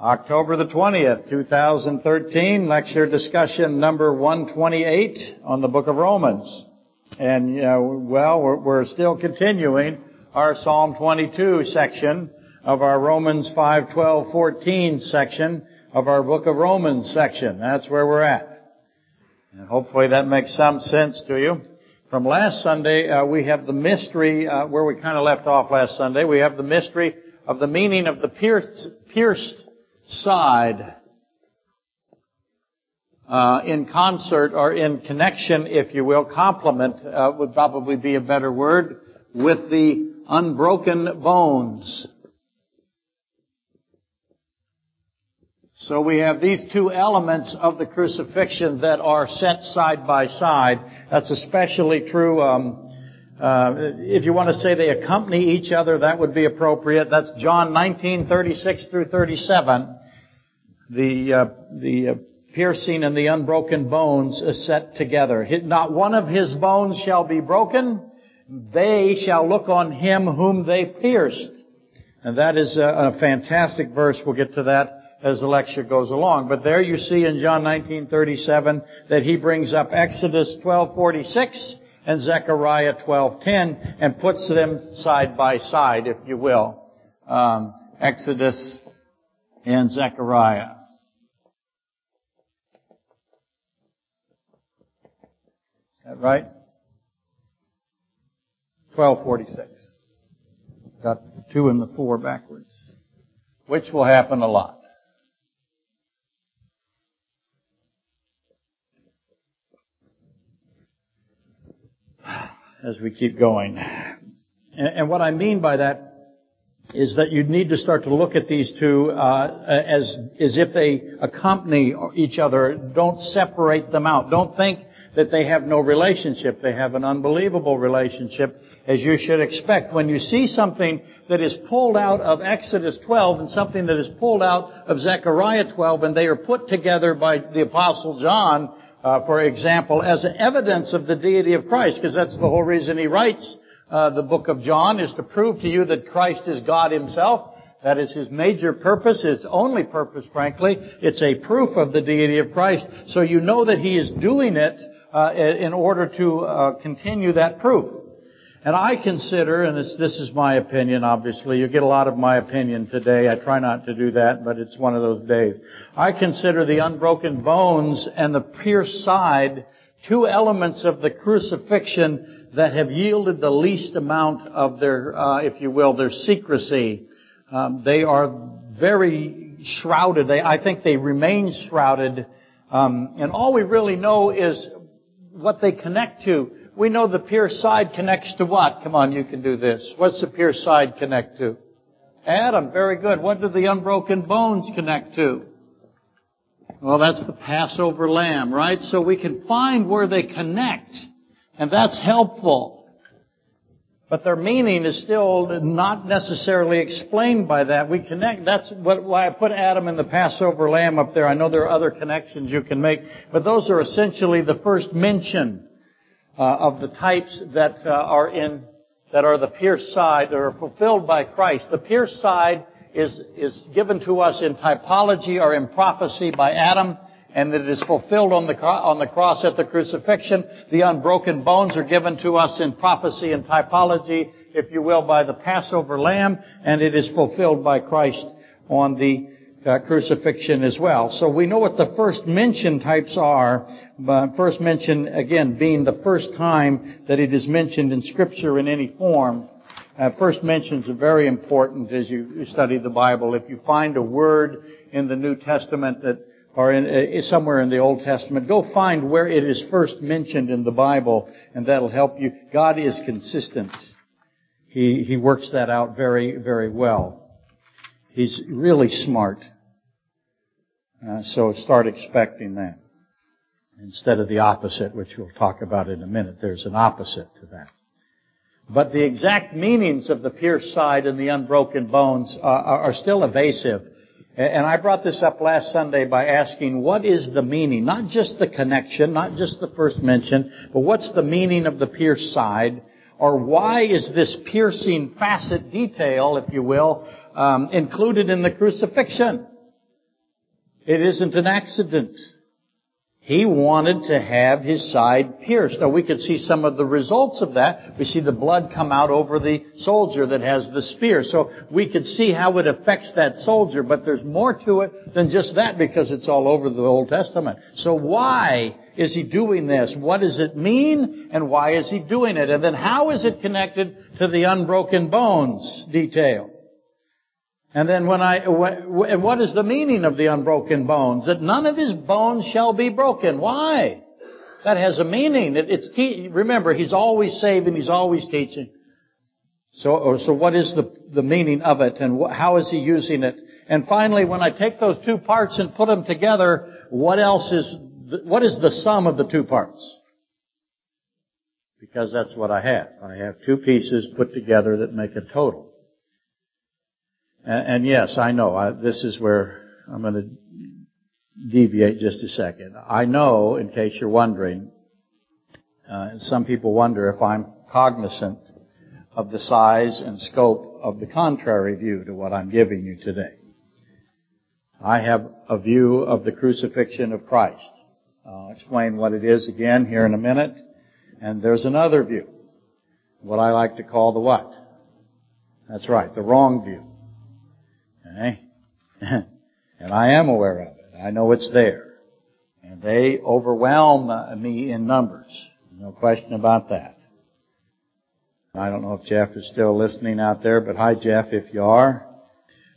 October the 20th, 2013, lecture discussion number 128 on the book of Romans. And, uh, well, we're, we're still continuing our Psalm 22 section of our Romans 5, 12, 14 section of our book of Romans section. That's where we're at. And hopefully that makes some sense to you. From last Sunday, uh, we have the mystery, uh, where we kind of left off last Sunday, we have the mystery of the meaning of the pierced, pierced side uh, in concert or in connection, if you will, complement uh, would probably be a better word, with the unbroken bones. So we have these two elements of the crucifixion that are set side by side. That's especially true. Um, uh, if you want to say they accompany each other, that would be appropriate. That's John 19:36 through 37 the, uh, the uh, piercing and the unbroken bones set together. Not one of his bones shall be broken. They shall look on him whom they pierced. And that is a, a fantastic verse. We'll get to that as the lecture goes along. But there you see in John 19:37 that he brings up Exodus 12:46 and Zechariah 12:10 and puts them side by side, if you will. Um, Exodus and Zechariah. Is that right? 1246. Got the two and the four backwards. Which will happen a lot. As we keep going. And, what I mean by that is that you need to start to look at these two uh, as as if they accompany each other. Don't separate them out. Don't think that they have no relationship. They have an unbelievable relationship, as you should expect. When you see something that is pulled out of Exodus 12 and something that is pulled out of Zechariah 12 and they are put together by the Apostle John, uh, for example, as evidence of the deity of Christ, because that's the whole reason he writes uh, the book of John, is to prove to you that Christ is God himself. That is his major purpose, his only purpose, frankly. It's a proof of the deity of Christ. So you know that he is doing it uh, in order to uh, continue that proof. And I consider, and this, this is my opinion, obviously, you get a lot of my opinion today. I try not to do that, but it's one of those days. I consider the unbroken bones and the pierced side two elements of the crucifixion that have yielded the least amount of their, uh, if you will, their secrecy. Um, they are very shrouded. They, I think they remain shrouded. Um, and all we really know is what they connect to. We know the pier side connects to what? Come on, you can do this. What's the pier side connect to? Adam, very good. What do the unbroken bones connect to? Well, that's the Passover lamb, right? So we can find where they connect, and that's helpful. But their meaning is still not necessarily explained by that. We connect, that's what, why I put Adam and the Passover lamb up there. I know there are other connections you can make, but those are essentially the first mention of the types that uh, are in, that are the pierced side, that are fulfilled by Christ. The pierced side is, is given to us in typology or in prophecy by Adam and that it is fulfilled on the, on the cross at the crucifixion. The unbroken bones are given to us in prophecy and typology, if you will, by the Passover lamb, and it is fulfilled by Christ on the uh, crucifixion as well. So we know what the first mention types are. But first mention, again, being the first time that it is mentioned in Scripture in any form. Uh, first mentions are very important as you study the Bible. If you find a word in the New Testament that or in, uh, somewhere in the Old Testament, go find where it is first mentioned in the Bible, and that'll help you. God is consistent. He, he works that out very, very well. He's really smart. Uh, so start expecting that. Instead of the opposite, which we'll talk about in a minute, there's an opposite to that. But the exact meanings of the pierced side and the unbroken bones uh, are still evasive. And I brought this up last Sunday by asking what is the meaning? Not just the connection, not just the first mention, but what's the meaning of the pierced side? Or why is this piercing facet detail, if you will, um, included in the crucifixion? It isn't an accident. He wanted to have his side pierced. Now we could see some of the results of that. We see the blood come out over the soldier that has the spear. So we could see how it affects that soldier, but there's more to it than just that because it's all over the Old Testament. So why is he doing this? What does it mean? And why is he doing it? And then how is it connected to the unbroken bones detail? And then when I, what is the meaning of the unbroken bones? That none of his bones shall be broken. Why? That has a meaning. It, it's remember, he's always saving, he's always teaching. So, oh, so what is the, the meaning of it and wh- how is he using it? And finally, when I take those two parts and put them together, what else is, what is the sum of the two parts? Because that's what I have. I have two pieces put together that make a total. And, and yes, I know, I, this is where I'm going to deviate just a second. I know, in case you're wondering, uh, some people wonder if I'm cognizant of the size and scope of the contrary view to what I'm giving you today. I have a view of the crucifixion of Christ. I'll explain what it is again here in a minute. And there's another view. What I like to call the what? That's right, the wrong view. Okay? and I am aware of it. I know it's there. And they overwhelm me in numbers. No question about that. I don't know if Jeff is still listening out there, but hi Jeff if you are.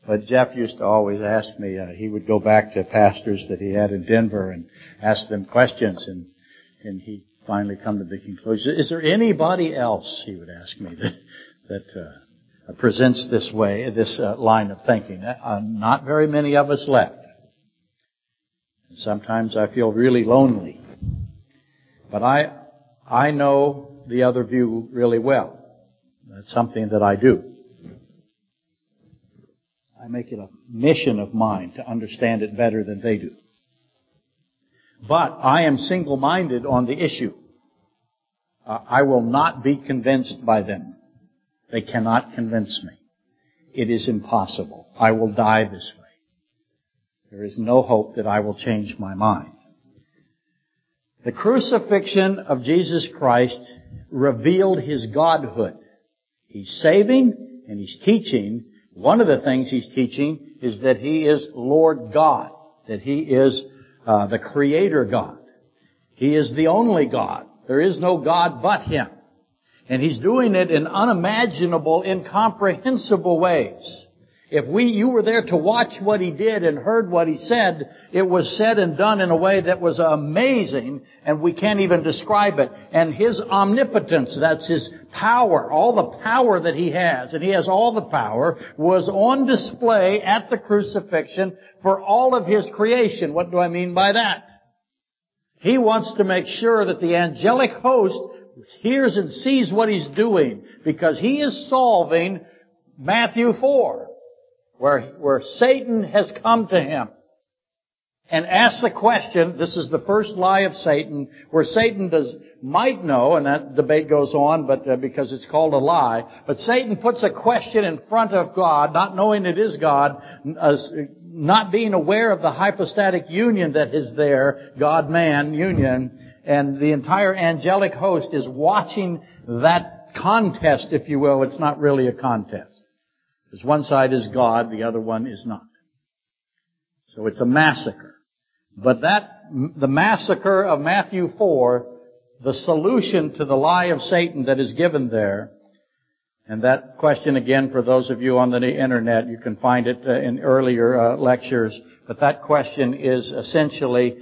But Jeff used to always ask me, uh, he would go back to pastors that he had in Denver and ask them questions and, and he finally come to the conclusion, is there anybody else, he would ask me, that, that, uh, presents this way, this uh, line of thinking. Uh, not very many of us left. Sometimes I feel really lonely. But I, I know the other view really well. That's something that I do. I make it a mission of mine to understand it better than they do. But I am single-minded on the issue. Uh, I will not be convinced by them. They cannot convince me. It is impossible. I will die this way. There is no hope that I will change my mind. The crucifixion of Jesus Christ revealed His Godhood. He's saving and He's teaching. One of the things He's teaching is that He is Lord God. That He is uh, the Creator God. He is the only God. There is no God but Him. And he's doing it in unimaginable, incomprehensible ways. If we, you were there to watch what he did and heard what he said, it was said and done in a way that was amazing and we can't even describe it. And his omnipotence, that's his power, all the power that he has, and he has all the power, was on display at the crucifixion for all of his creation. What do I mean by that? He wants to make sure that the angelic host hears and sees what he's doing because he is solving Matthew 4 where, where Satan has come to him and asks the question, this is the first lie of Satan, where Satan does, might know, and that debate goes on, but uh, because it's called a lie, but Satan puts a question in front of God, not knowing it is God, uh, not being aware of the hypostatic union that is there, God-man union, and the entire angelic host is watching that contest, if you will. It's not really a contest. Because one side is God, the other one is not. So it's a massacre. But that, the massacre of Matthew 4, the solution to the lie of Satan that is given there, and that question again for those of you on the internet, you can find it uh, in earlier uh, lectures, but that question is essentially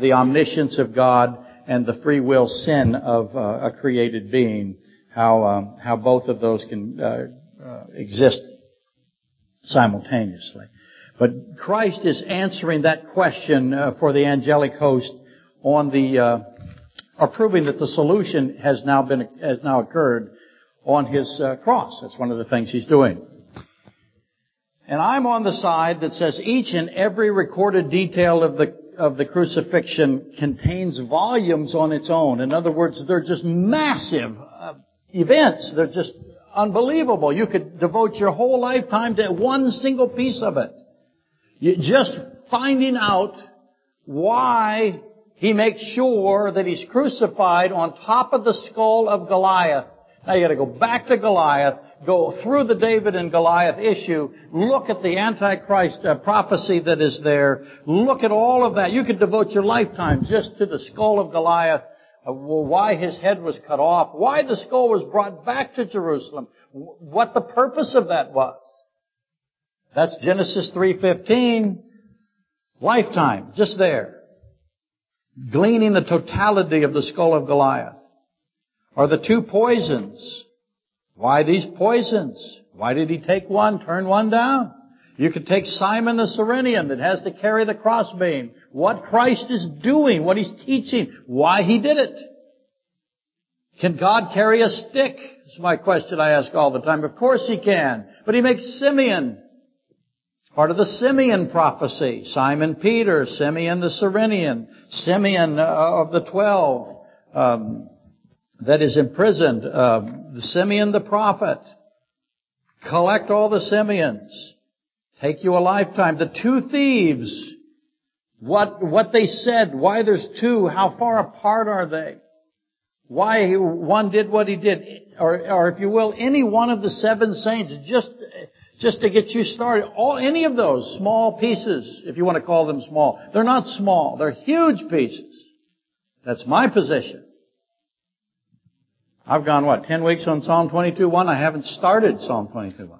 the omniscience of God and the free will sin of uh, a created being, how um, how both of those can uh, uh, exist simultaneously. But Christ is answering that question uh, for the angelic host on the uh, or proving that the solution has now been has now occurred on his uh, cross. That's one of the things he's doing. And I'm on the side that says each and every recorded detail of the of the crucifixion contains volumes on its own. In other words, they're just massive uh, events. They're just unbelievable. You could devote your whole lifetime to one single piece of it. You just finding out why he makes sure that he's crucified on top of the skull of Goliath. Now you gotta go back to Goliath, go through the David and Goliath issue, look at the Antichrist uh, prophecy that is there, look at all of that. You could devote your lifetime just to the skull of Goliath, uh, why his head was cut off, why the skull was brought back to Jerusalem, what the purpose of that was. That's Genesis 3.15. Lifetime, just there. Gleaning the totality of the skull of Goliath. Or the two poisons. Why these poisons? Why did he take one, turn one down? You could take Simon the Cyrenian that has to carry the crossbeam. What Christ is doing, what he's teaching, why he did it. Can God carry a stick? Is my question I ask all the time. Of course he can. But he makes Simeon Part of the Simeon prophecy. Simon Peter, Simeon the Cyrenian, Simeon uh, of the twelve um, that is imprisoned, uh, Simeon the prophet. Collect all the Simeons. Take you a lifetime. The two thieves. What, what they said, why there's two, how far apart are they? Why one did what he did, or, or if you will, any one of the seven sayings, just just to get you started. All, any of those small pieces, if you want to call them small, they're not small. They're huge pieces. That's my position. I've gone, what, 10 weeks on Psalm 22.1? I haven't started Psalm 22.1.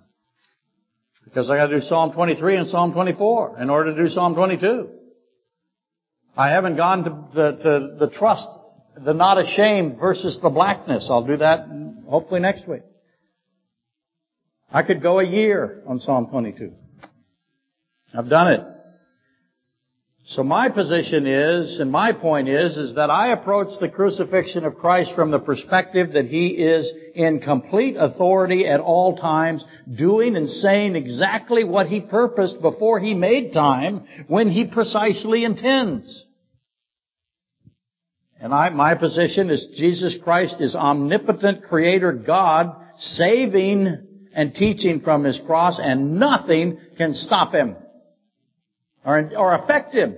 Because I gotta do Psalm 23 and Psalm 24 in order to do Psalm 22. I haven't gone to the, to the trust, the not ashamed versus the blackness. I'll do that hopefully next week. I could go a year on Psalm 22. I've done it. So my position is, and my point is, is that I approach the crucifixion of Christ from the perspective that He is in complete authority at all times, doing and saying exactly what He purposed before He made time, when He precisely intends. And I, my position is Jesus Christ is omnipotent creator God, saving and teaching from his cross and nothing can stop him or, or affect him.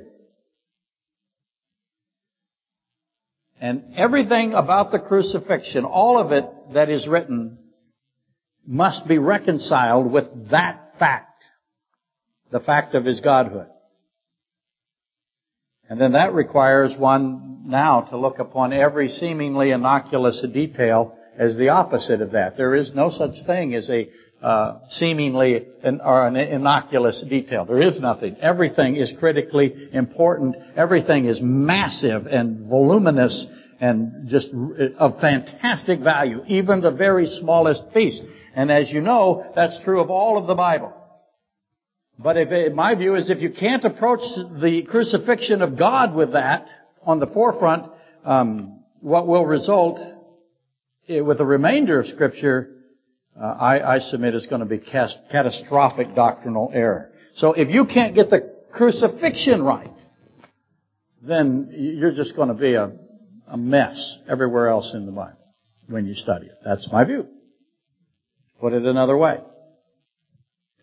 And everything about the crucifixion, all of it that is written, must be reconciled with that fact. The fact of his godhood. And then that requires one now to look upon every seemingly innocuous detail as the opposite of that. There is no such thing as a uh, seemingly an, or an innocuous detail. There is nothing. Everything is critically important. Everything is massive and voluminous and just of fantastic value, even the very smallest piece. And as you know, that's true of all of the Bible. But if, my view is if you can't approach the crucifixion of God with that on the forefront, um, what will result Eh, with the remainder of Scripture, Uh, I, I, submit is going to be cast, catastrophic doctrinal error. So if you can't get the crucifixion right, then you're just going to be a, a mess everywhere else in the Bible when you study it. That's my view. Put it another way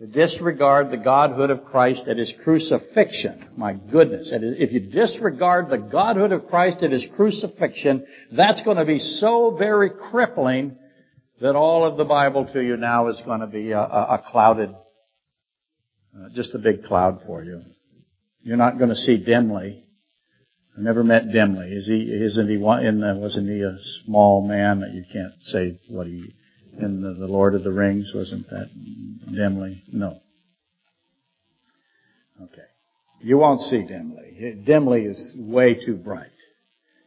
to disregard the godhood of Christ at his crucifixion. My goodness. If you disregard the godhood of Christ at his crucifixion, that's going to be so very crippling that all of the Bible to you now is going to be a, a, a clouded, uh, just a big cloud for you. You're not going to see dimly. I never met dimly. Is he? Isn't he? In the, wasn't he a small man that you can't say what he in the, the Lord of the Rings? Wasn't that dimly? No. Okay. You won't see dimly. Dimly is way too bright.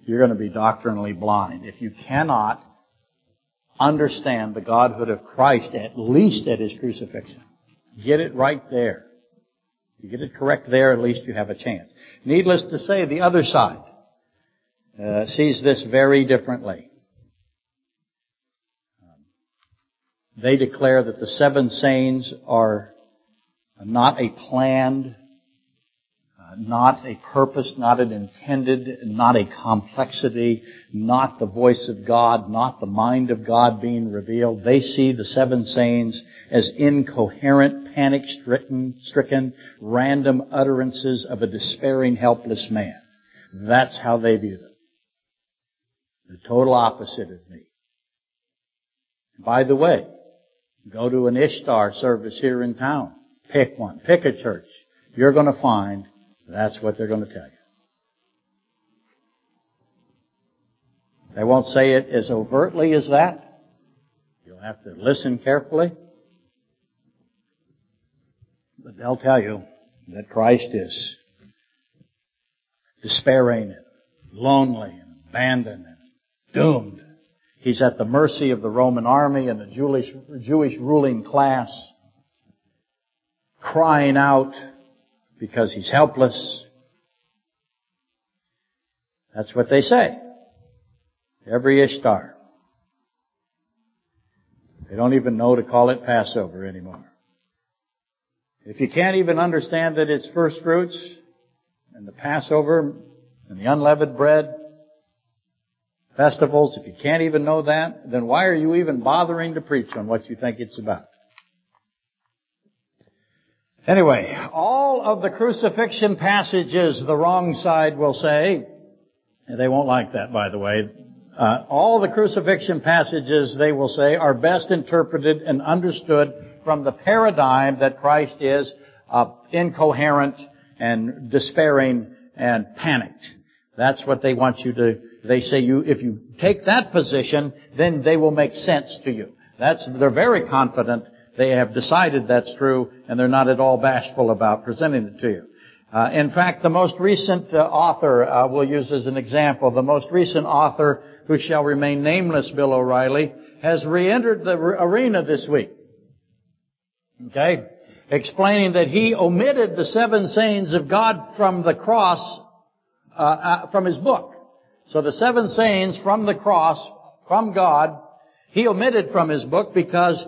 You're going to be doctrinally blind. If you cannot understand the Godhood of Christ, at least at His crucifixion, get it right there. You get it correct there, at least you have a chance. Needless to say, the other side uh, sees this very differently. They declare that the seven sayings are not a planned, not a purpose, not an intended, not a complexity, not the voice of God, not the mind of God being revealed. They see the seven sayings as incoherent panic-stricken, stricken, random utterances of a despairing, helpless man. That's how they view them. The total opposite of me. By the way, go to an Ishtar service here in town. Pick one. Pick a church. You're going to find that's what they're going to tell you. They won't say it as overtly as that. You'll have to listen carefully. But they'll tell you that Christ is despairing and lonely and abandoned and doomed. He's at the mercy of the Roman army and the Jewish, Jewish ruling class, crying out because he's helpless. That's what they say. Every Ishtar. They don't even know to call it Passover anymore. If you can't even understand that it's first fruits and the Passover and the unleavened bread festivals, if you can't even know that, then why are you even bothering to preach on what you think it's about? Anyway, all of the crucifixion passages, the wrong side will say, they won't like that by the way, uh, all the crucifixion passages, they will say, are best interpreted and understood from the paradigm that Christ is uh, incoherent and despairing and panicked. That's what they want you to, they say you, if you take that position, then they will make sense to you. That's, they're very confident they have decided that's true and they're not at all bashful about presenting it to you. Uh, in fact, the most recent uh, author, uh, we'll use as an example, the most recent author who shall remain nameless, Bill O'Reilly, has re-entered the arena this week. Okay? Explaining that he omitted the seven sayings of God from the cross, uh, uh, from his book. So the seven sayings from the cross, from God, he omitted from his book because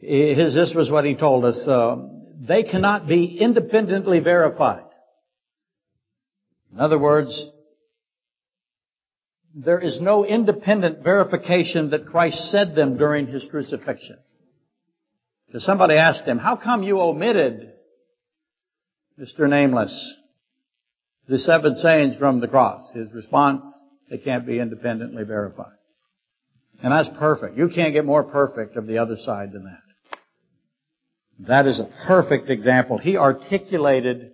his, this was what he told us, uh, they cannot be independently verified. In other words, there is no independent verification that Christ said them during his crucifixion. Because somebody asked him, how come you omitted, Mr. Nameless, the seven sayings from the cross? His response, they can't be independently verified. And that's perfect. You can't get more perfect of the other side than that. That is a perfect example. He articulated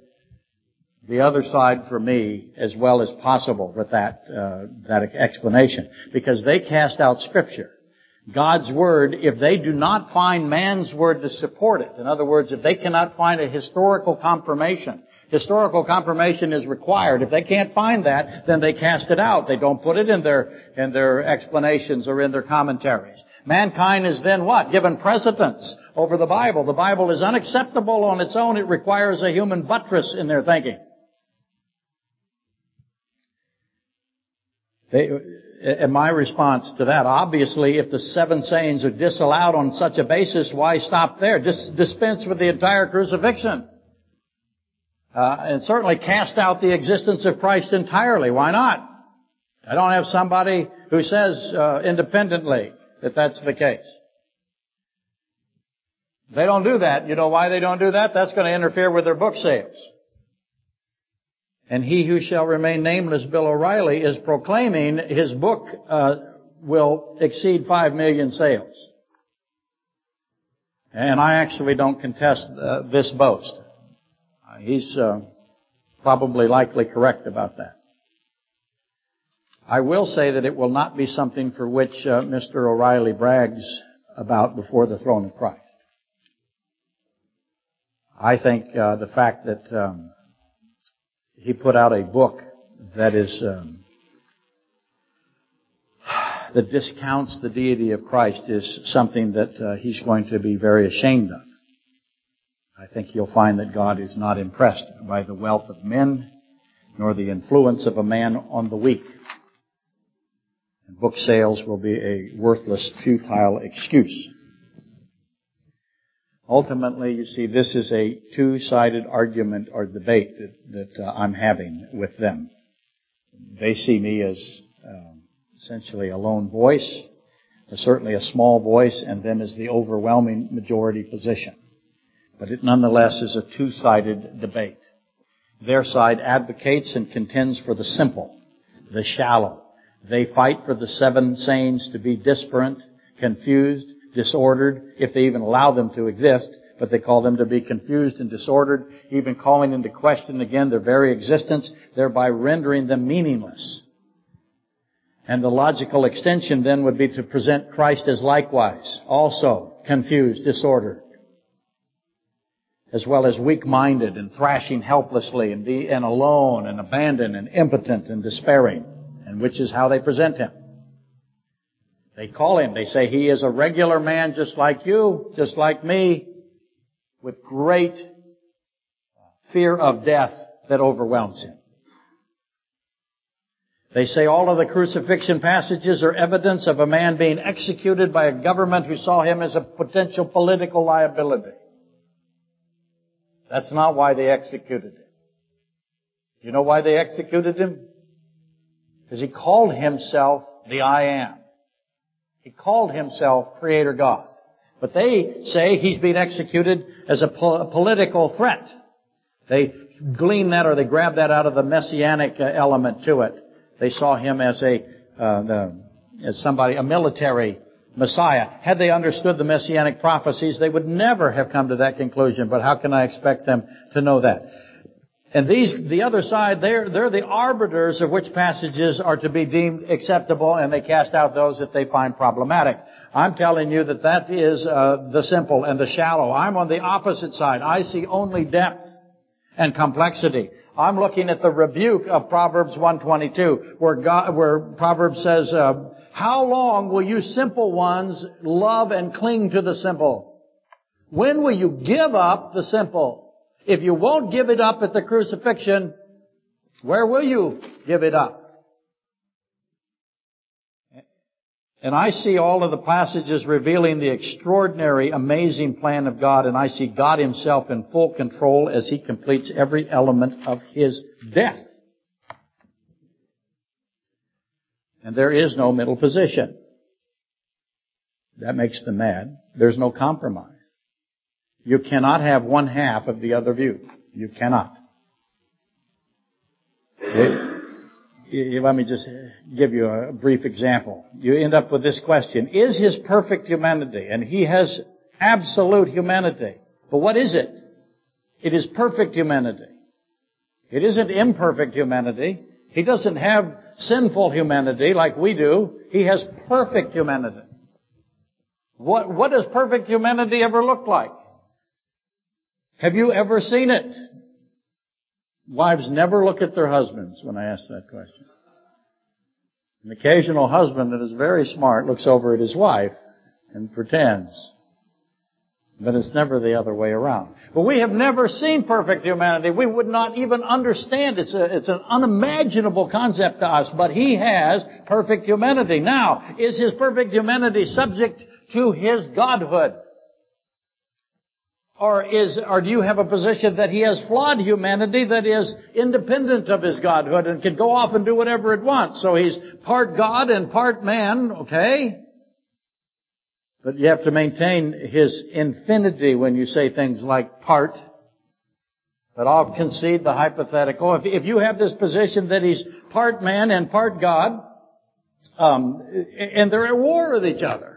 the other side for me as well as possible with that uh, that explanation. Because they cast out scripture. God's word if they do not find man's word to support it in other words if they cannot find a historical confirmation historical confirmation is required. If they can't find that then they cast it out. They don't put it in their in their explanations or in their commentaries. Mankind is then what? Given precedence over the bible the bible is unacceptable on its own it requires a human buttress in their thinking They, and my response to that, obviously, if the seven sayings are disallowed on such a basis, why stop there? Dis- dispense with the entire crucifixion. Uh, and certainly cast out the existence of Christ entirely. Why not? I don't have somebody who says uh, independently that that's the case. They don't do that. You know why they don't do that? That's going to interfere with their book sales. And he who shall remain nameless, Bill O'Reilly, is proclaiming his book uh, will exceed five million sales. And I actually don't contest uh, this boast. Uh, he's uh, probably likely correct about that. I will say that it will not be something for which uh, Mr. O'Reilly brags about before the throne of Christ. I think uh, the fact that um, he put out a book that is um, that discounts the deity of Christ is something that uh, he's going to be very ashamed of. I think you'll find that God is not impressed by the wealth of men, nor the influence of a man on the weak. And book sales will be a worthless, futile excuse. Ultimately, you see, this is a two-sided argument or debate that, that uh, I'm having with them. They see me as um, essentially a lone voice, certainly a small voice, and them as the overwhelming majority position. But it nonetheless is a two-sided debate. Their side advocates and contends for the simple, the shallow. They fight for the seven sayings to be disparate, confused, disordered, if they even allow them to exist, but they call them to be confused and disordered, even calling into question again their very existence, thereby rendering them meaningless. And the logical extension then would be to present Christ as likewise, also confused, disordered, as well as weak-minded and thrashing helplessly and, be, and alone and abandoned and impotent and despairing, and which is how they present him. They call him, they say he is a regular man just like you, just like me, with great fear of death that overwhelms him. They say all of the crucifixion passages are evidence of a man being executed by a government who saw him as a potential political liability. That's not why they executed him. Do you know why they executed him? Because he called himself the I am. He called himself Creator God. But they say he's being executed as a political threat. They glean that or they grab that out of the messianic uh, element to it. They saw him as a, uh, the, as somebody, a military Messiah. Had they understood the messianic prophecies, they would never have come to that conclusion. But how can I expect them to know that? And these, the other side, they're, they're the arbiters of which passages are to be deemed acceptable and they cast out those that they find problematic. I'm telling you that that is uh, the simple and the shallow. I'm on the opposite side. I see only depth and complexity. I'm looking at the rebuke of Proverbs 122, where God, where Proverbs says, uh, "How long will you simple ones love and cling to the simple? When will you give up the simple? If you won't give it up at the crucifixion, where will you give it up?" And I see all of the passages revealing the extraordinary, amazing plan of God, and I see God Himself in full control as He completes every element of His death. And there is no middle position. That makes them mad. There's no compromise. You cannot have one half of the other view. You cannot. Let me just give you a brief example. You end up with this question. Is his perfect humanity? And he has absolute humanity. But what is it? It is perfect humanity. It isn't imperfect humanity. He doesn't have sinful humanity like we do. He has perfect humanity. What, what does perfect humanity ever look like? Have you ever seen it? Wives never look at their husbands when I ask that question. An occasional husband that is very smart looks over at his wife and pretends. But it's never the other way around. But we have never seen perfect humanity. We would not even understand. It's, a, it's an unimaginable concept to us, but he has perfect humanity. Now, is his perfect humanity subject to his godhood? Or is, or do you have a position that he has flawed humanity that is independent of his godhood and can go off and do whatever it wants? So he's part God and part man, okay? But you have to maintain his infinity when you say things like part. But I'll concede the hypothetical. If, if you have this position that he's part man and part God, um, and they're at war with each other,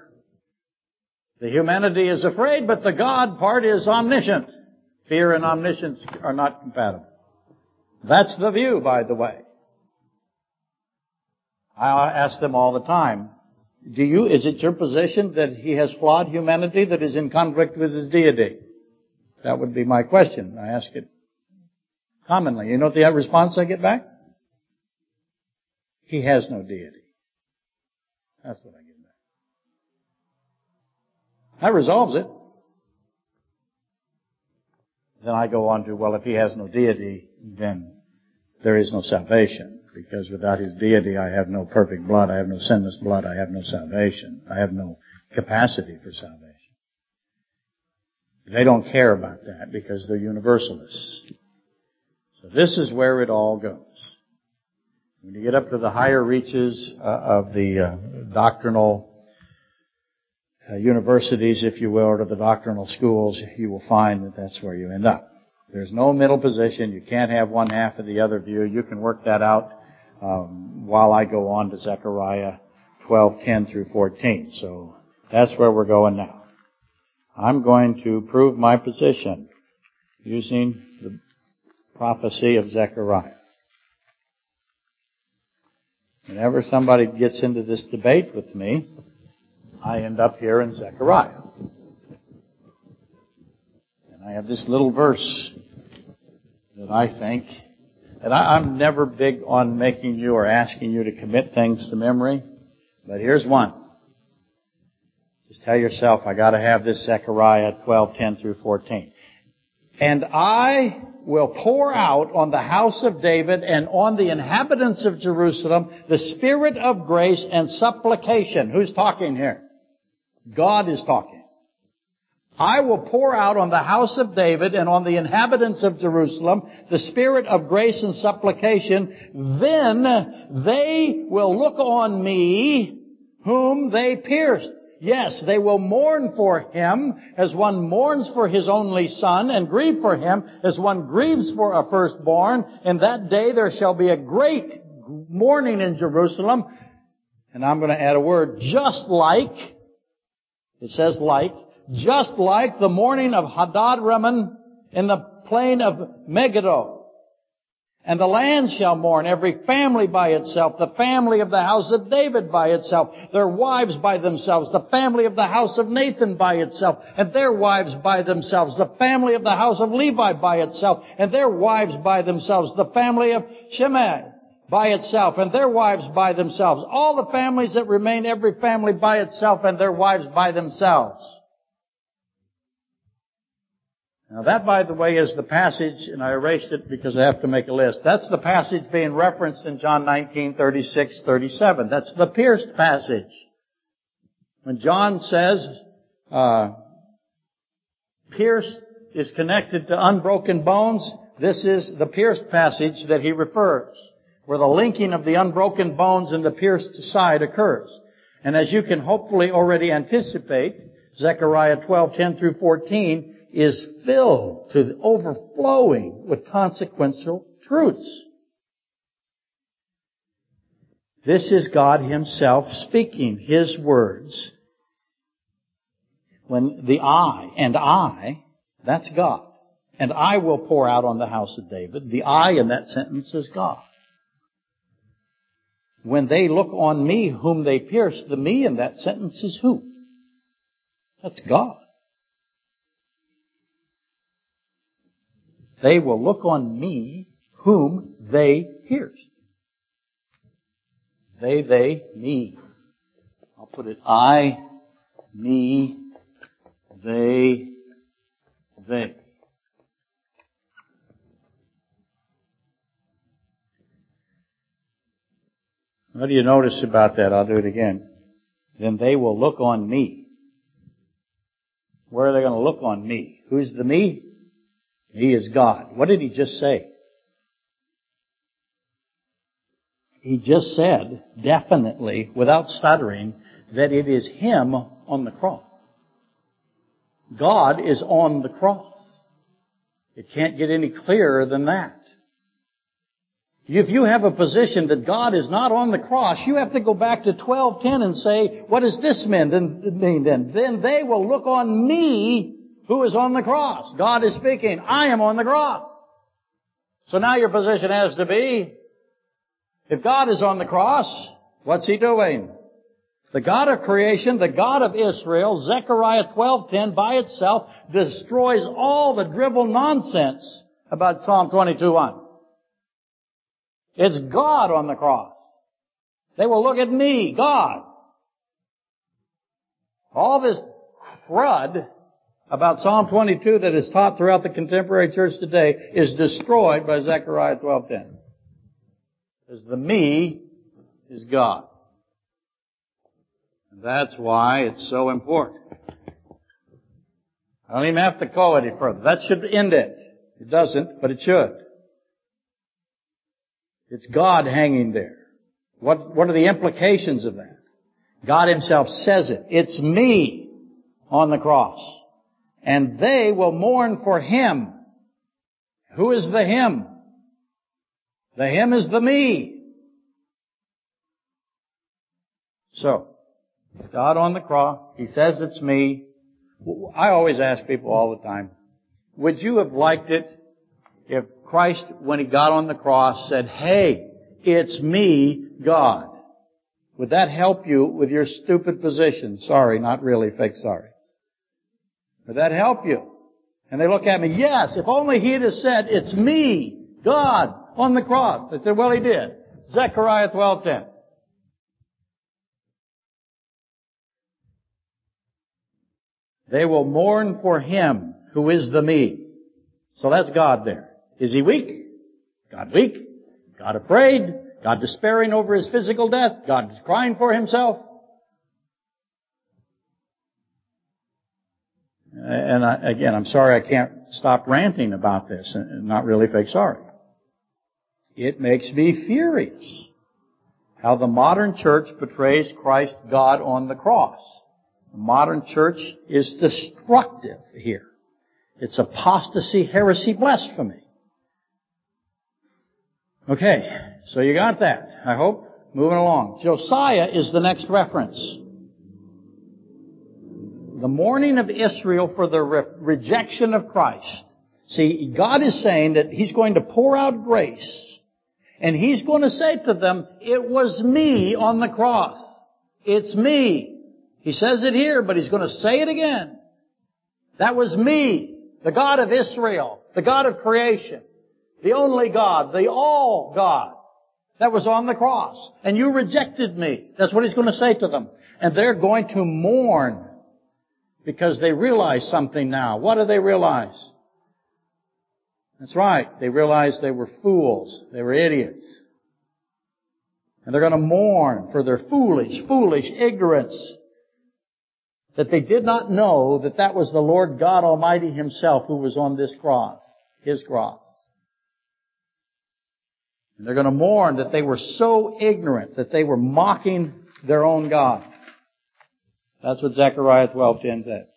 the humanity is afraid, but the God part is omniscient. Fear and omniscience are not compatible. That's the view, by the way. I ask them all the time, do you, is it your position that he has flawed humanity that is in conflict with his deity? That would be my question. I ask it commonly. You know what the response I get back? He has no deity. That's what I get. That resolves it. Then I go on to, well, if he has no deity, then there is no salvation. Because without his deity, I have no perfect blood. I have no sinless blood. I have no salvation. I have no capacity for salvation. They don't care about that because they're universalists. So this is where it all goes. When you get up to the higher reaches uh, of the uh, doctrinal universities, if you will, or to the doctrinal schools, you will find that that's where you end up. There's no middle position. You can't have one half of the other view. You can work that out um, while I go on to Zechariah 12:10 through 14. So that's where we're going now. I'm going to prove my position using the prophecy of Zechariah. Whenever somebody gets into this debate with me, I end up here in Zechariah. And I have this little verse that I think, and I, I'm never big on making you or asking you to commit things to memory, but here's one. Just tell yourself, I gotta have this Zechariah 12, 10 through 14. And I will pour out on the house of David and on the inhabitants of Jerusalem the spirit of grace and supplication. Who's talking here? God is talking. I will pour out on the house of David and on the inhabitants of Jerusalem the spirit of grace and supplication. Then they will look on me whom they pierced. Yes, they will mourn for him as one mourns for his only son and grieve for him as one grieves for a firstborn. In that day there shall be a great mourning in Jerusalem. And I'm going to add a word, just like, it says like, just like the mourning of Hadad Rimmon in the plain of Megiddo. And the land shall mourn, every family by itself, the family of the house of David by itself, their wives by themselves, the family of the house of Nathan by itself, and their wives by themselves, the family of the house of Levi by itself, and their wives by themselves, the family of Shimei by itself, and their wives by themselves, all the families that remain, every family by itself, and their wives by themselves. Now that, by the way, is the passage, and I erased it because I have to make a list. That's the passage being referenced in John 19, 36, 37. That's the pierced passage. When John says, uh, pierced is connected to unbroken bones, this is the pierced passage that he refers, where the linking of the unbroken bones and the pierced side occurs. And as you can hopefully already anticipate, Zechariah 12:10 through 14 is filled to overflowing with consequential truths. This is God Himself speaking His words. When the I and I, that's God. And I will pour out on the house of David. The I in that sentence is God. When they look on me whom they pierced, the me in that sentence is who? That's God. They will look on me whom they pierced. They, they, me. I'll put it I, me, they, they. What do you notice about that? I'll do it again. Then they will look on me. Where are they going to look on me? Who's the me? He is God. What did he just say? He just said, definitely, without stuttering, that it is Him on the cross. God is on the cross. It can't get any clearer than that. If you have a position that God is not on the cross, you have to go back to 1210 and say, what does this mean then? Then they will look on me who is on the cross? God is speaking. I am on the cross. So now your position has to be, if God is on the cross, what's He doing? The God of creation, the God of Israel, Zechariah 12:10 by itself destroys all the drivel nonsense about Psalm 22:1. It's God on the cross. They will look at me, God. All this crud about Psalm 22 that is taught throughout the contemporary church today is destroyed by Zechariah 12:10. Because the me is God. And that's why it's so important. I don't even have to go any further. That should end it. It doesn't, but it should. It's God hanging there. What, what are the implications of that? God himself says it. It's me on the cross. And they will mourn for him. Who is the him? The him is the me. So, God on the cross. He says it's me. I always ask people all the time, would you have liked it if Christ, when He got on the cross, said, hey, it's me, God? Would that help you with your stupid position? Sorry, not really, fake sorry. Would that help you? And they look at me, yes, if only He had said, it's me, God, on the cross. They said, well, He did. Zechariah 12:10. They will mourn for him who is the me. So that's God there. Is he weak? God weak? God afraid? God despairing over his physical death? God crying for himself? And I, again, I'm sorry I can't stop ranting about this, and not really fake sorry. It makes me furious how the modern church portrays Christ God on the cross. The modern church is destructive here. It's apostasy, heresy, blasphemy. Okay, so you got that, I hope. Moving along. Josiah is the next reference. The mourning of Israel for the re- rejection of Christ. See, God is saying that He's going to pour out grace, and He's going to say to them, it was me on the cross. It's me. He says it here, but he's going to say it again. That was me, the God of Israel, the God of creation, the only God, the all God. That was on the cross. And you rejected me. That's what he's going to say to them. And they're going to mourn because they realize something now. What do they realize? That's right. They realized they were fools. They were idiots. And they're going to mourn for their foolish, foolish ignorance that they did not know that that was the Lord God Almighty Himself who was on this cross, His cross. And they're going to mourn that they were so ignorant that they were mocking their own God. That's what Zechariah 12:10 says.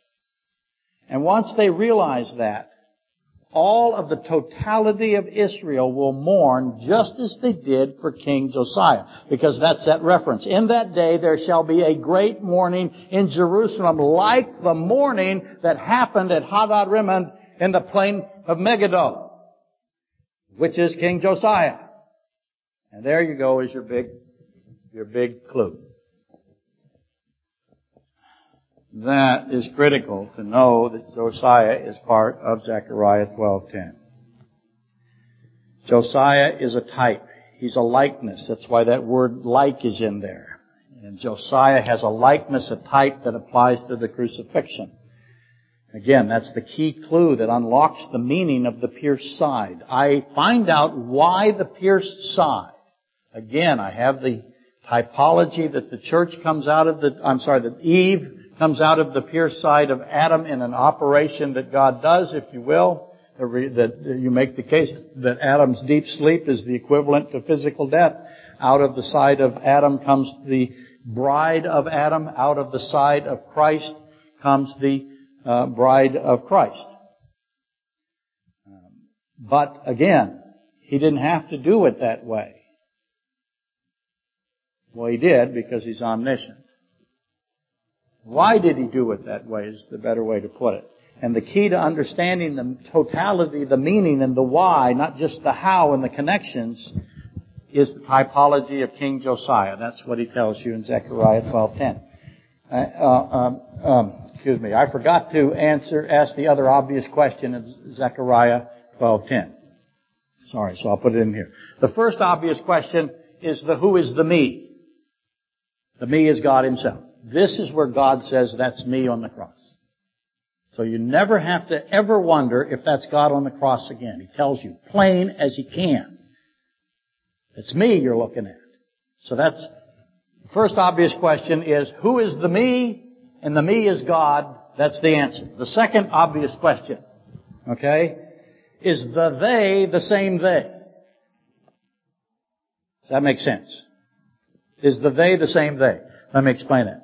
And once they realize that, all of the totality of Israel will mourn just as they did for King Josiah. Because that's that reference. In that day there shall be a great mourning in Jerusalem like the mourning that happened at Hadad Rimmon in the plain of Megiddo. Which is King Josiah. And there you go is your big, your big clue. That is critical to know that Josiah is part of Zechariah 12:10. Josiah is a type. He's a likeness. That's why that word like is in there. And Josiah has a likeness, a type that applies to the crucifixion. Again, that's the key clue that unlocks the meaning of the pierced side. I find out why the pierced side. Again, I have the typology that the church comes out of the, I'm sorry, that Eve comes out of the pierced side of Adam in an operation that God does, if you will. That you make the case that Adam's deep sleep is the equivalent to physical death. Out of the side of Adam comes the bride of Adam. Out of the side of Christ comes the uh, bride of Christ. But again, he didn't have to do it that way. Well, he did because he's omniscient. Why did he do it that way is the better way to put it. And the key to understanding the totality, the meaning and the why, not just the how and the connections, is the typology of King Josiah. That's what he tells you in Zechariah 12:10. Uh, uh, um, um, excuse me. I forgot to answer, ask the other obvious question in Zechariah 12:10. Sorry, so I'll put it in here. The first obvious question is the who is the me. The me is God Himself. This is where God says, that's me on the cross. So you never have to ever wonder if that's God on the cross again. He tells you plain as he can. It's me you're looking at. So that's, the first obvious question is, who is the me? And the me is God. That's the answer. The second obvious question, okay, is the they the same they? Does that make sense? Is the they the same they? Let me explain it.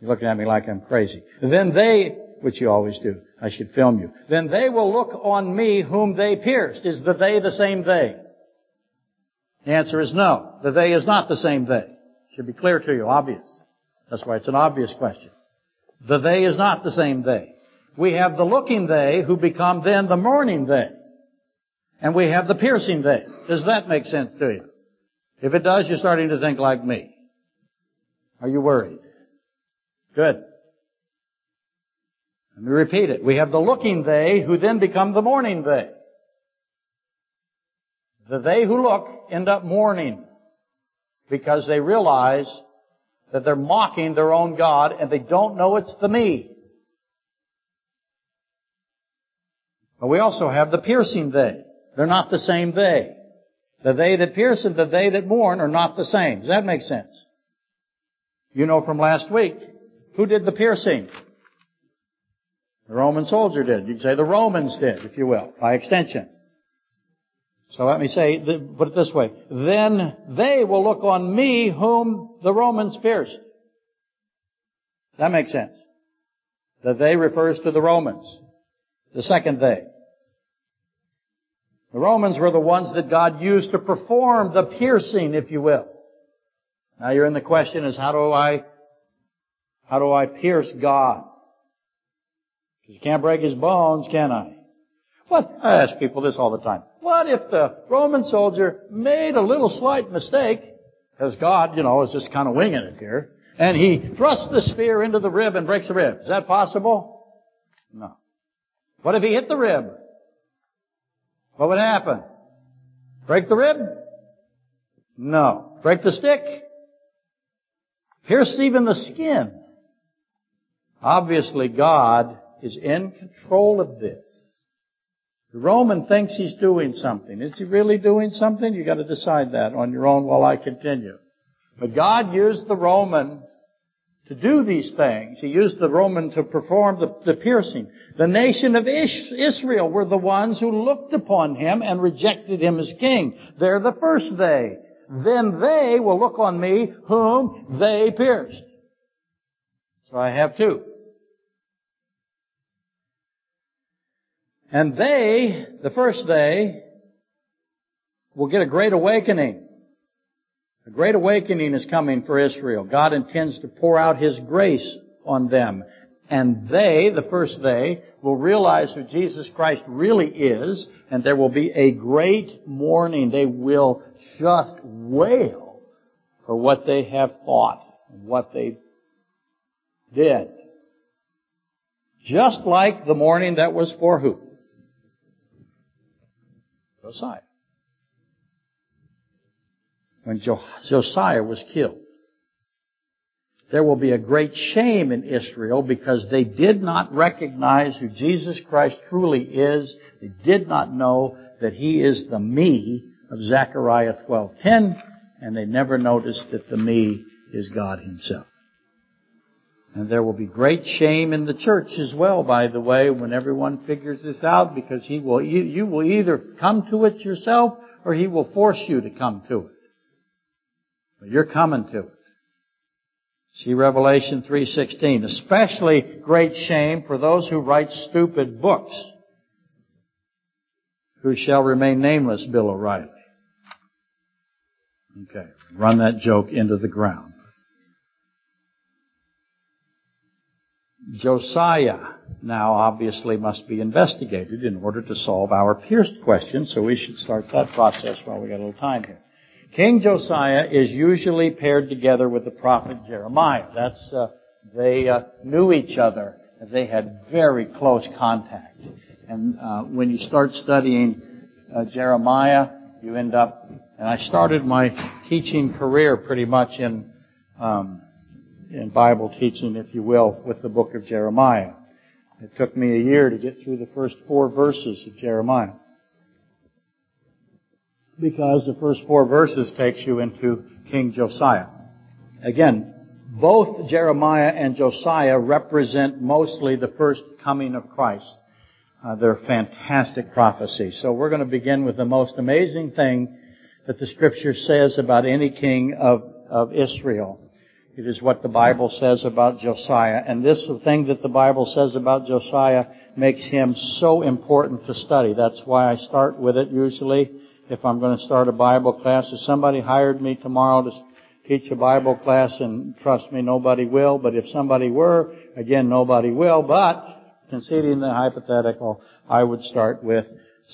You're looking at me like I'm crazy. Then they, which you always do, I should film you. Then they will look on me whom they pierced. Is the they the same they? The answer is no. The they is not the same they. Should be clear to you, obvious. That's why it's an obvious question. The they is not the same they. We have the looking they who become then the mourning they. And we have the piercing they. Does that make sense to you? If it does, you're starting to think like me. Are you worried? Good. Let me repeat it. We have the looking they who then become the mourning they. The they who look end up mourning because they realize that they're mocking their own God and they don't know it's the me. But we also have the piercing they. They're not the same they. The they that pierce and the they that mourn are not the same. Does that make sense? You know from last week, who did the piercing? The Roman soldier did. You can say the Romans did, if you will, by extension. So let me say, put it this way. Then they will look on me whom the Romans pierced. That makes sense. The they refers to the Romans. The second they. The Romans were the ones that God used to perform the piercing, if you will. Now you're in the question is how do I, how do I pierce God? Because you can't break his bones, can I? What? I ask people this all the time. What if the Roman soldier made a little slight mistake, as God, you know, is just kind of winging it here, and he thrusts the spear into the rib and breaks the rib? Is that possible? No. What if he hit the rib? What would happen? Break the rib? No. Break the stick? Pierce even the skin. Obviously God is in control of this. The Roman thinks he's doing something. Is he really doing something? You've got to decide that on your own while I continue. But God used the Romans to do these things. He used the Roman to perform the, the piercing. The nation of Israel were the ones who looked upon him and rejected him as king. They're the first they. Then they will look on me whom they pierced. So I have two. And they, the first they, will get a great awakening. A great awakening is coming for Israel. God intends to pour out His grace on them. And they, the first they, will realize who Jesus Christ really is, and there will be a great mourning. They will just wail for what they have thought and what they did. Just like the mourning that was for who? Josiah. When Josiah was killed. There will be a great shame in Israel because they did not recognize who Jesus Christ truly is. They did not know that He is the me of Zechariah 12:10, and they never noticed that the me is God Himself. And there will be great shame in the church as well, by the way, when everyone figures this out, because he will, you will either come to it yourself or he will force you to come to it. But you're coming to it. See Revelation 3:16. Especially great shame for those who write stupid books, who shall remain nameless, Bill O'Reilly. Okay, run that joke into the ground. Josiah now obviously must be investigated in order to solve our pierced question, so we should start that process while we got a little time here. King Josiah is usually paired together with the prophet Jeremiah. That's uh, they uh, knew each other. They had very close contact. And uh, when you start studying uh, Jeremiah, you end up. And I started my teaching career pretty much in um, in Bible teaching, if you will, with the book of Jeremiah. It took me a year to get through the first four verses of Jeremiah. Because the first four verses takes you into King Josiah. Again, both Jeremiah and Josiah represent mostly the first coming of Christ. Uh, they're fantastic prophecies. So we're going to begin with the most amazing thing that the scripture says about any king of, of Israel. It is what the Bible says about Josiah. And this thing that the Bible says about Josiah makes him so important to study. That's why I start with it usually. If I'm going to start a Bible class, if somebody hired me tomorrow to teach a Bible class, and trust me, nobody will, but if somebody were, again, nobody will, but conceding the hypothetical, I would start with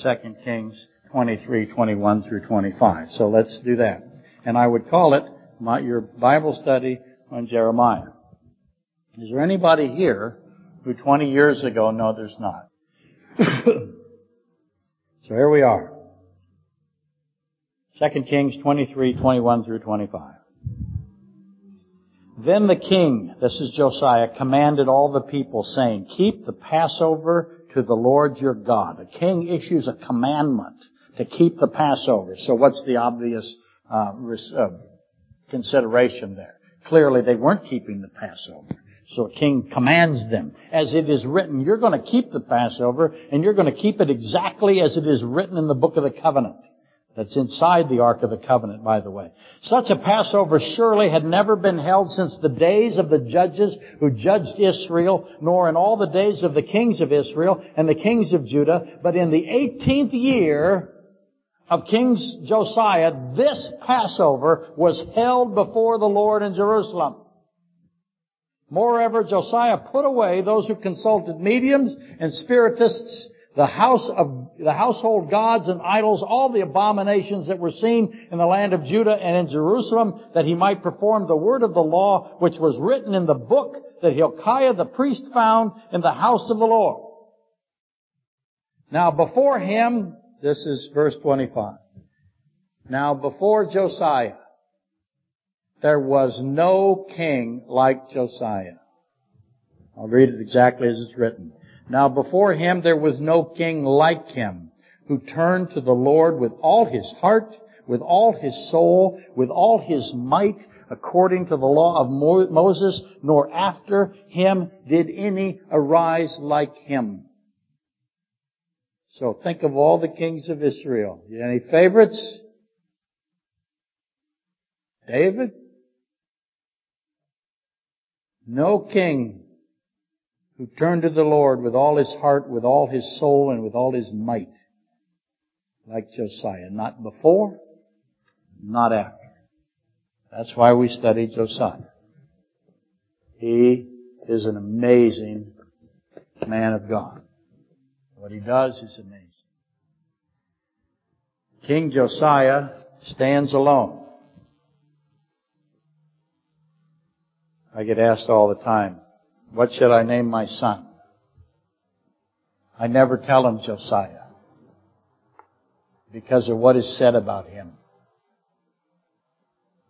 2 Kings 23, 21 through 25. So let's do that. And I would call it my, your Bible study on Jeremiah. Is there anybody here who 20 years ago, no there's not. so here we are. 2 Kings 23, 21 through 25. Then the king, this is Josiah, commanded all the people saying, keep the Passover to the Lord your God. A king issues a commandment to keep the Passover. So what's the obvious uh, uh, consideration there? Clearly they weren't keeping the Passover. So a king commands them, as it is written, you're going to keep the Passover, and you're going to keep it exactly as it is written in the book of the covenant. That's inside the Ark of the Covenant, by the way. Such a Passover surely had never been held since the days of the judges who judged Israel, nor in all the days of the kings of Israel and the kings of Judah, but in the 18th year of King Josiah, this Passover was held before the Lord in Jerusalem. Moreover, Josiah put away those who consulted mediums and spiritists the house of the household gods and idols, all the abominations that were seen in the land of Judah and in Jerusalem, that he might perform the word of the law which was written in the book that Hilkiah the priest found in the house of the Lord. Now before him, this is verse 25. Now before Josiah, there was no king like Josiah. I'll read it exactly as it's written. Now before him there was no king like him, who turned to the Lord with all his heart, with all his soul, with all his might, according to the law of Moses, nor after him did any arise like him. So think of all the kings of Israel. Any favorites? David? No king who turned to the Lord with all his heart, with all his soul, and with all his might. Like Josiah. Not before, not after. That's why we study Josiah. He is an amazing man of God. What he does is amazing. King Josiah stands alone. I get asked all the time, what should I name my son? I never tell him Josiah because of what is said about him.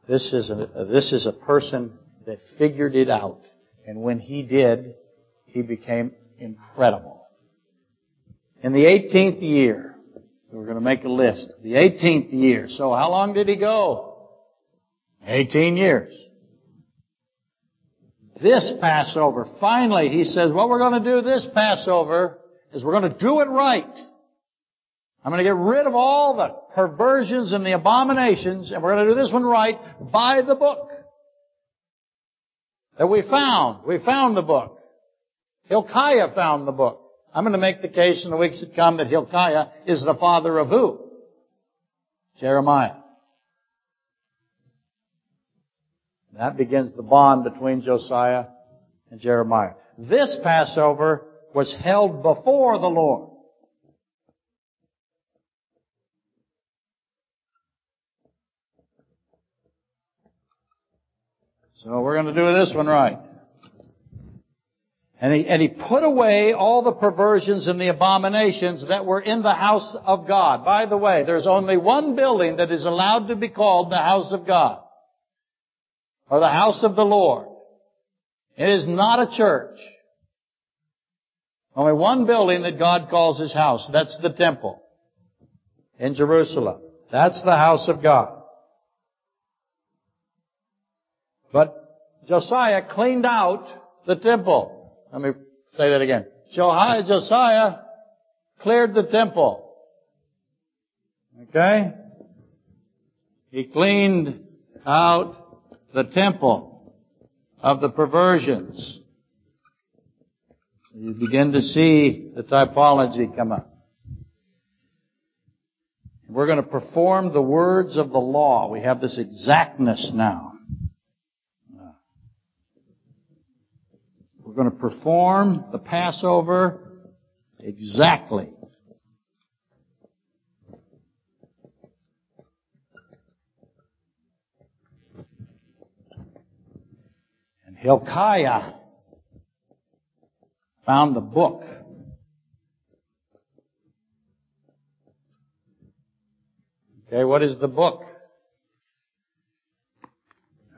This is a, this is a person that figured it out. And when he did, he became incredible. In the 18th year, so we're going to make a list. The 18th year. So how long did he go? 18 years this Passover. Finally, he says, what we're going to do this Passover is we're going to do it right. I'm going to get rid of all the perversions and the abominations, and we're going to do this one right by the book that we found. We found the book. Hilkiah found the book. I'm going to make the case in the weeks that come that Hilkiah is the father of who? Jeremiah. That begins the bond between Josiah and Jeremiah. This Passover was held before the Lord. So we're going to do this one right. And he, and he put away all the perversions and the abominations that were in the house of God. By the way, there's only one building that is allowed to be called the house of God or the house of the Lord. It is not a church. Only one building that God calls his house. That's the temple in Jerusalem. That's the house of God. But Josiah cleaned out the temple. Let me say that again. Josiah cleared the temple. Okay? He cleaned out the temple. of the perversions. You begin to see the typology come up. We're going to perform the words of the law. We have this exactness now. We're going to perform the Passover exactly. And Hilkiah found the book. Okay, what is the book?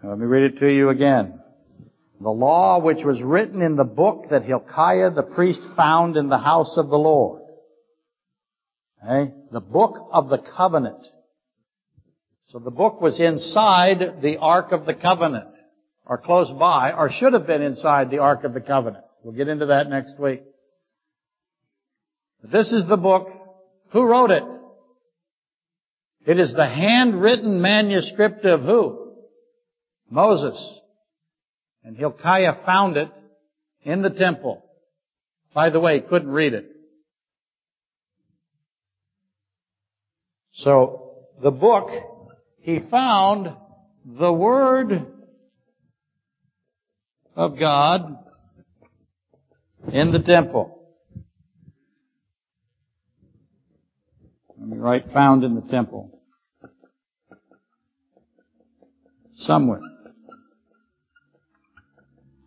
Let me read it to you again. The law which was written in the book that Hilkiah the priest found in the house of the Lord. Okay? The book of the covenant. So the book was inside the Ark of the Covenant, or close by, or should have been inside the Ark of the Covenant. We'll get into that next week. This is the book. Who wrote it? It is the handwritten manuscript of who? Moses. And Hilkiah found it in the temple. By the way, couldn't read it. So, the book, he found the Word of God in the temple. Let me write found in the temple. Somewhere.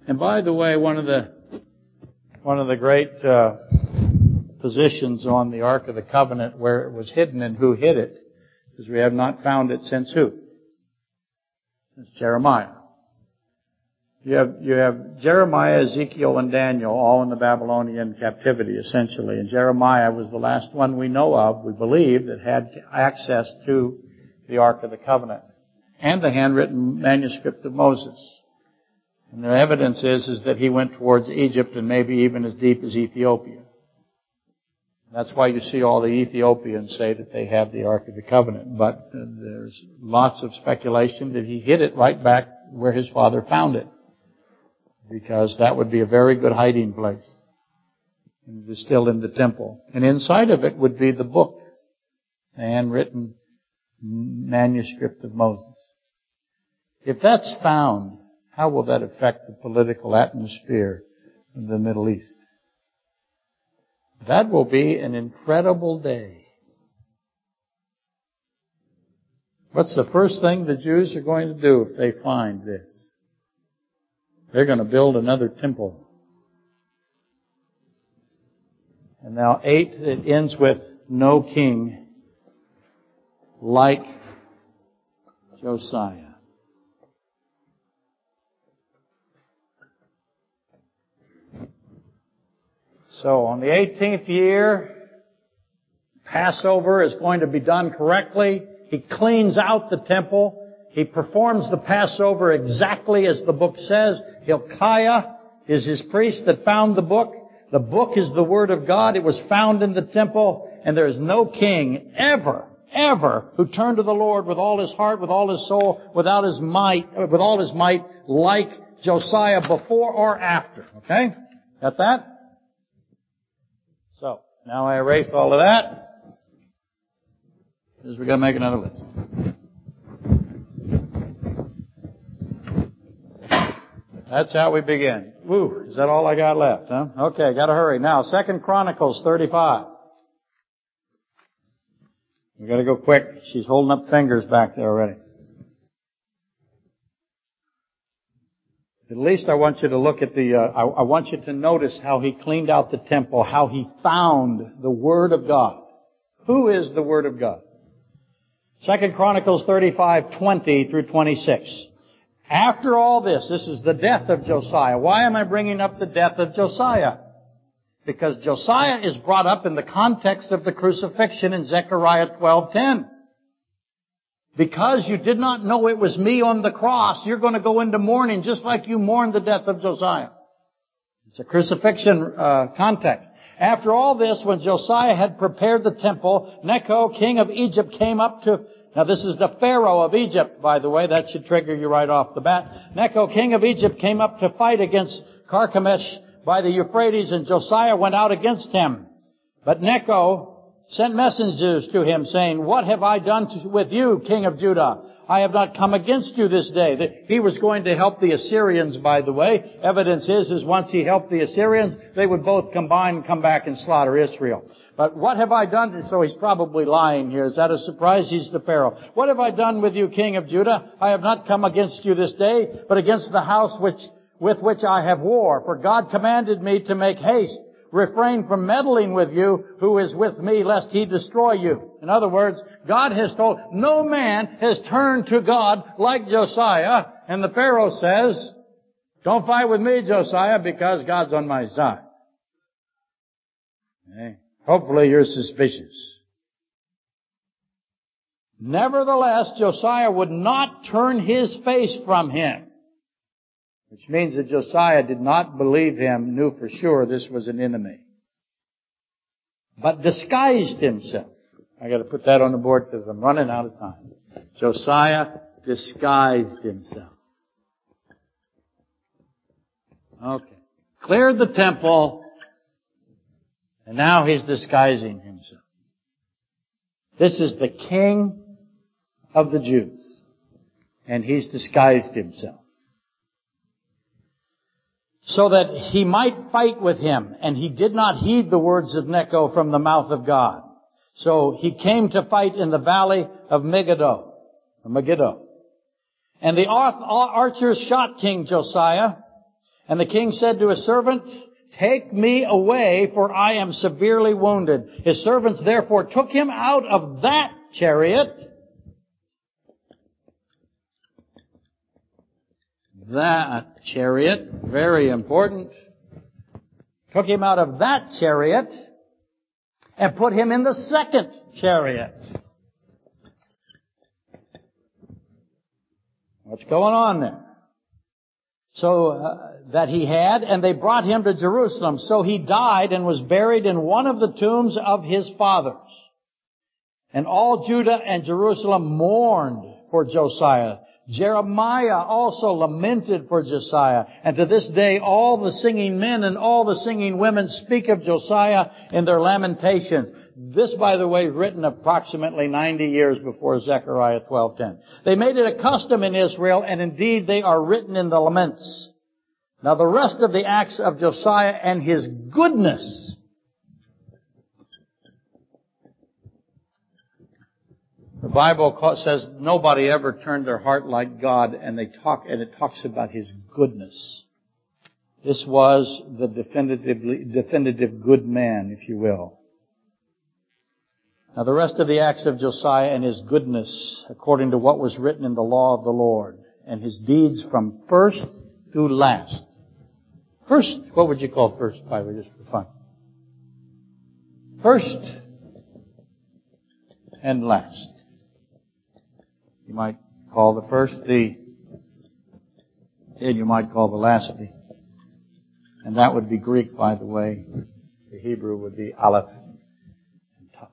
And by the way, one of the one of the great uh, positions on the Ark of the Covenant where it was hidden and who hid it, because we have not found it since who? Since Jeremiah. You have, you have Jeremiah, Ezekiel, and Daniel all in the Babylonian captivity, essentially. And Jeremiah was the last one we know of, we believe, that had access to the Ark of the Covenant and the handwritten manuscript of Moses. And the evidence is, is that he went towards Egypt and maybe even as deep as Ethiopia. That's why you see all the Ethiopians say that they have the Ark of the Covenant. But uh, there's lots of speculation that he hid it right back where his father found it because that would be a very good hiding place. It is still in the temple. And inside of it would be the book, the handwritten manuscript of Moses. If that's found, how will that affect the political atmosphere of the Middle East? That will be an incredible day. What's the first thing the Jews are going to do if they find this? They're going to build another temple. And now eight, it ends with no king like Josiah. So on the 18th year, Passover is going to be done correctly. He cleans out the temple. He performs the Passover exactly as the book says. Hilkiah is his priest that found the book. The book is the Word of God. It was found in the temple, and there is no king ever, ever who turned to the Lord with all his heart, with all his soul, without his might, with all his might, like Josiah before or after. Okay? Got that? So, now I erase all of that. Because we gotta make another list. That's how we begin. Woo, is that all I got left, huh? Okay, gotta hurry. Now, Second Chronicles 35. We gotta go quick. She's holding up fingers back there already. At least I want you to look at the, uh, I, I want you to notice how he cleaned out the temple, how he found the Word of God. Who is the Word of God? Second Chronicles 35, 20 through 26. After all this, this is the death of Josiah. Why am I bringing up the death of Josiah? Because Josiah is brought up in the context of the crucifixion in Zechariah 12:10. Because you did not know it was me on the cross, you're going to go into mourning just like you mourned the death of Josiah. It's a crucifixion uh, context. After all this, when Josiah had prepared the temple, Necho, king of Egypt, came up to Now this is the Pharaoh of Egypt, by the way. That should trigger you right off the bat. Necho, king of Egypt, came up to fight against Carchemish by the Euphrates and Josiah went out against him. But Necho sent messengers to him saying, What have I done to, with you, king of Judah? I have not come against you this day. He was going to help the Assyrians, by the way. Evidence is, is once he helped the Assyrians, they would both combine and come back and slaughter Israel. But what have I done? So he's probably lying here. Is that a surprise? He's the Pharaoh. What have I done with you, king of Judah? I have not come against you this day, but against the house which, with which I have war. For God commanded me to make haste refrain from meddling with you who is with me lest he destroy you. In other words, God has told, no man has turned to God like Josiah, and the Pharaoh says, don't fight with me, Josiah, because God's on my side. Okay. Hopefully you're suspicious. Nevertheless, Josiah would not turn his face from him. Which means that Josiah did not believe him, knew for sure this was an enemy. But disguised himself. I gotta put that on the board because I'm running out of time. Josiah disguised himself. Okay. Cleared the temple, and now he's disguising himself. This is the king of the Jews, and he's disguised himself so that he might fight with him. And he did not heed the words of Necho from the mouth of God. So he came to fight in the valley of Megiddo, Megiddo. And the archers shot King Josiah. And the king said to his servants, Take me away, for I am severely wounded. His servants therefore took him out of that chariot that chariot, very important, took him out of that chariot and put him in the second chariot. What's going on there? So uh, that he had, and they brought him to Jerusalem. So he died and was buried in one of the tombs of his fathers. And all Judah and Jerusalem mourned for Josiah. Jeremiah also lamented for Josiah. And to this day, all the singing men and all the singing women speak of Josiah in their lamentations. This, by the way, written approximately 90 years before Zechariah 12:10. They made it a custom in Israel, and indeed they are written in the laments. Now the rest of the acts of Josiah and his goodness The Bible says nobody ever turned their heart like God and they talk, and it talks about His goodness. This was the definitively, definitive good man, if you will. Now the rest of the acts of Josiah and his goodness, according to what was written in the law of the Lord, and his deeds from first to last. First, what would you call first, by the way, just for fun? First and last. You might call the first the, and you might call the last the. And that would be Greek, by the way. The Hebrew would be Aleph and Tav.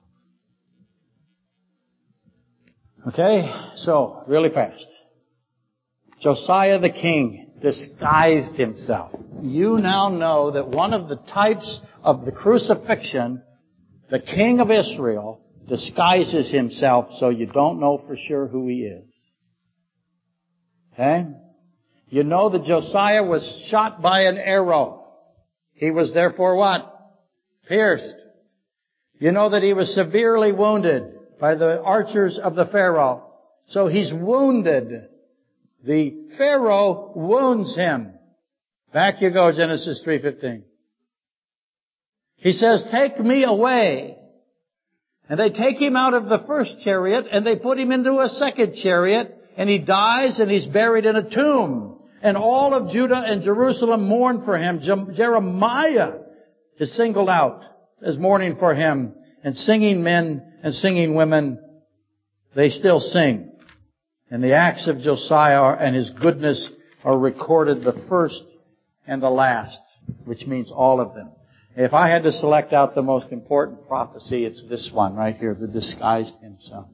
Okay, so really fast. Josiah the king disguised himself. You now know that one of the types of the crucifixion, the king of Israel, disguises himself so you don't know for sure who he is. Okay? You know that Josiah was shot by an arrow. He was therefore what? Pierced. You know that he was severely wounded by the archers of the Pharaoh. So he's wounded. The Pharaoh wounds him. Back you go, Genesis 3.15. He says, take me away. And they take him out of the first chariot and they put him into a second chariot and he dies and he's buried in a tomb. And all of Judah and Jerusalem mourn for him. Jeremiah is singled out as mourning for him. And singing men and singing women, they still sing. And the acts of Josiah and his goodness are recorded the first and the last, which means all of them. If I had to select out the most important prophecy, it's this one right here, the disguised himself.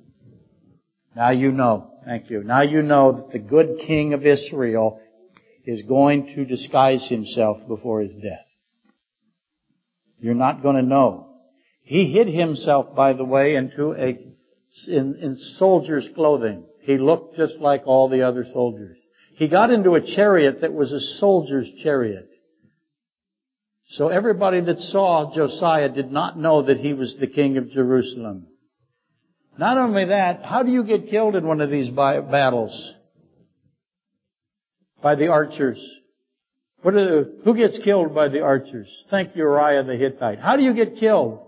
Now you know. Thank you. Now you know that the good king of Israel is going to disguise himself before his death. You're not going to know. He hid himself, by the way, into a, in, in soldier's clothing. He looked just like all the other soldiers. He got into a chariot that was a soldier's chariot. So everybody that saw Josiah did not know that he was the king of Jerusalem. Not only that, how do you get killed in one of these battles? By the archers. The, who gets killed by the archers? Thank Uriah the Hittite. How do you get killed?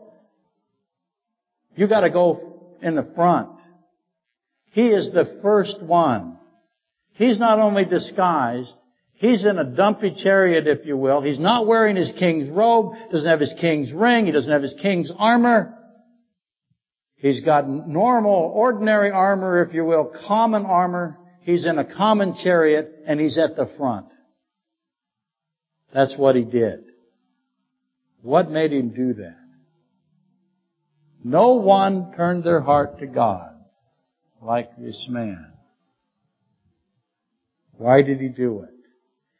You gotta go in the front. He is the first one. He's not only disguised, he's in a dumpy chariot, if you will. He's not wearing his king's robe, doesn't have his king's ring, he doesn't have his king's armor. He's got normal, ordinary armor, if you will, common armor. He's in a common chariot and he's at the front. That's what he did. What made him do that? No one turned their heart to God like this man. Why did he do it?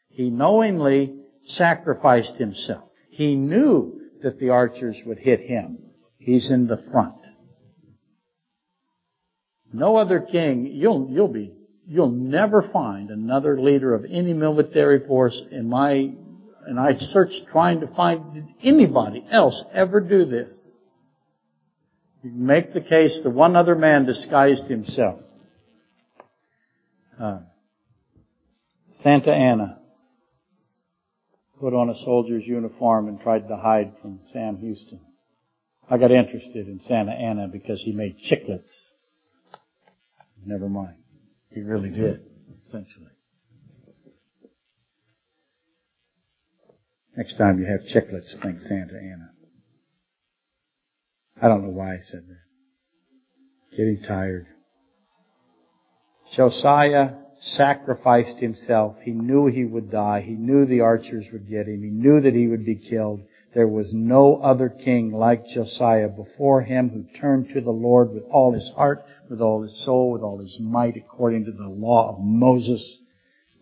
He knowingly sacrificed himself. He knew that the archers would hit him. He's in the front. No other king, you'll, you'll be, you'll never find another leader of any military force in my, and I searched trying to find, did anybody else ever do this? You make the case the one other man disguised himself. Uh, Santa Anna put on a soldier's uniform and tried to hide from Sam Houston. I got interested in Santa Anna because he made chiclets. Never mind. He really did, essentially. Next time you have chiclets, think Santa Anna. I don't know why I said that. Getting tired. Josiah sacrificed himself. He knew he would die. He knew the archers would get him. He knew that he would be killed. There was no other king like Josiah before him who turned to the Lord with all his heart, with all his soul, with all his might, according to the law of Moses.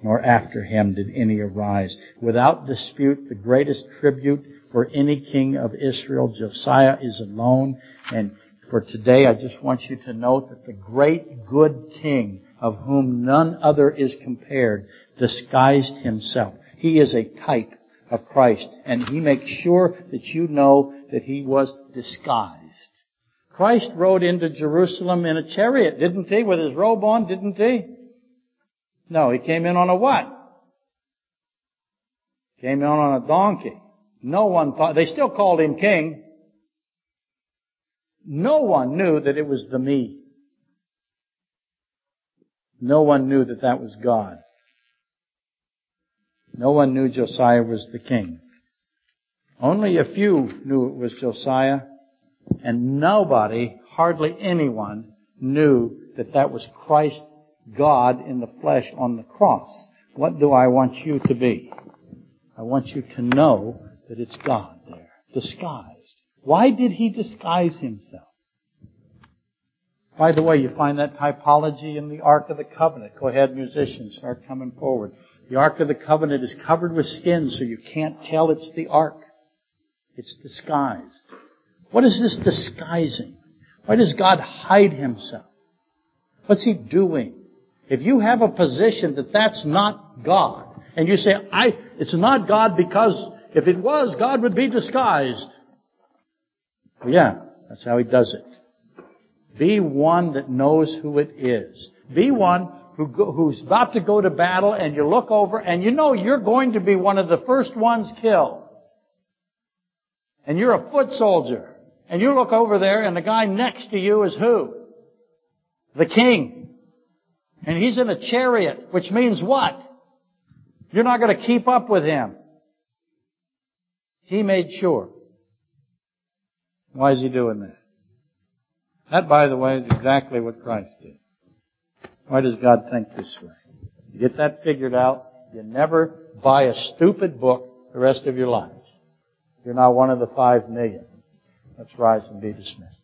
Nor after him did any arise. Without dispute, the greatest tribute for any king of Israel, Josiah is alone. And for today, I just want you to note that the great good king, of whom none other is compared, disguised himself. He is a type of Christ. And he makes sure that you know that he was disguised. Christ rode into Jerusalem in a chariot, didn't he? With his robe on, didn't he? No, he came in on a what? Came in on a donkey. No one thought, they still called him king. No one knew that it was the me. No one knew that that was God. No one knew Josiah was the king. Only a few knew it was Josiah, and nobody, hardly anyone, knew that that was Christ, God in the flesh on the cross. What do I want you to be? I want you to know that it's God there, disguised. Why did he disguise himself? By the way, you find that typology in the Ark of the Covenant. Go ahead, musicians, start coming forward. The Ark of the Covenant is covered with skin so you can't tell it's the Ark. It's disguised. What is this disguising? Why does God hide himself? What's he doing? If you have a position that that's not God, and you say, I, it's not God because if it was, God would be disguised. Yeah, that's how he does it. Be one that knows who it is. Be one who who's about to go to battle and you look over and you know you're going to be one of the first ones killed. And you're a foot soldier. And you look over there and the guy next to you is who? The king. And he's in a chariot, which means what? You're not going to keep up with him. He made sure. Why is he doing that? That, by the way, is exactly what Christ did. Why does God think this way? You get that figured out, you never buy a stupid book the rest of your life. You're not one of the five million. Let's rise and be dismissed.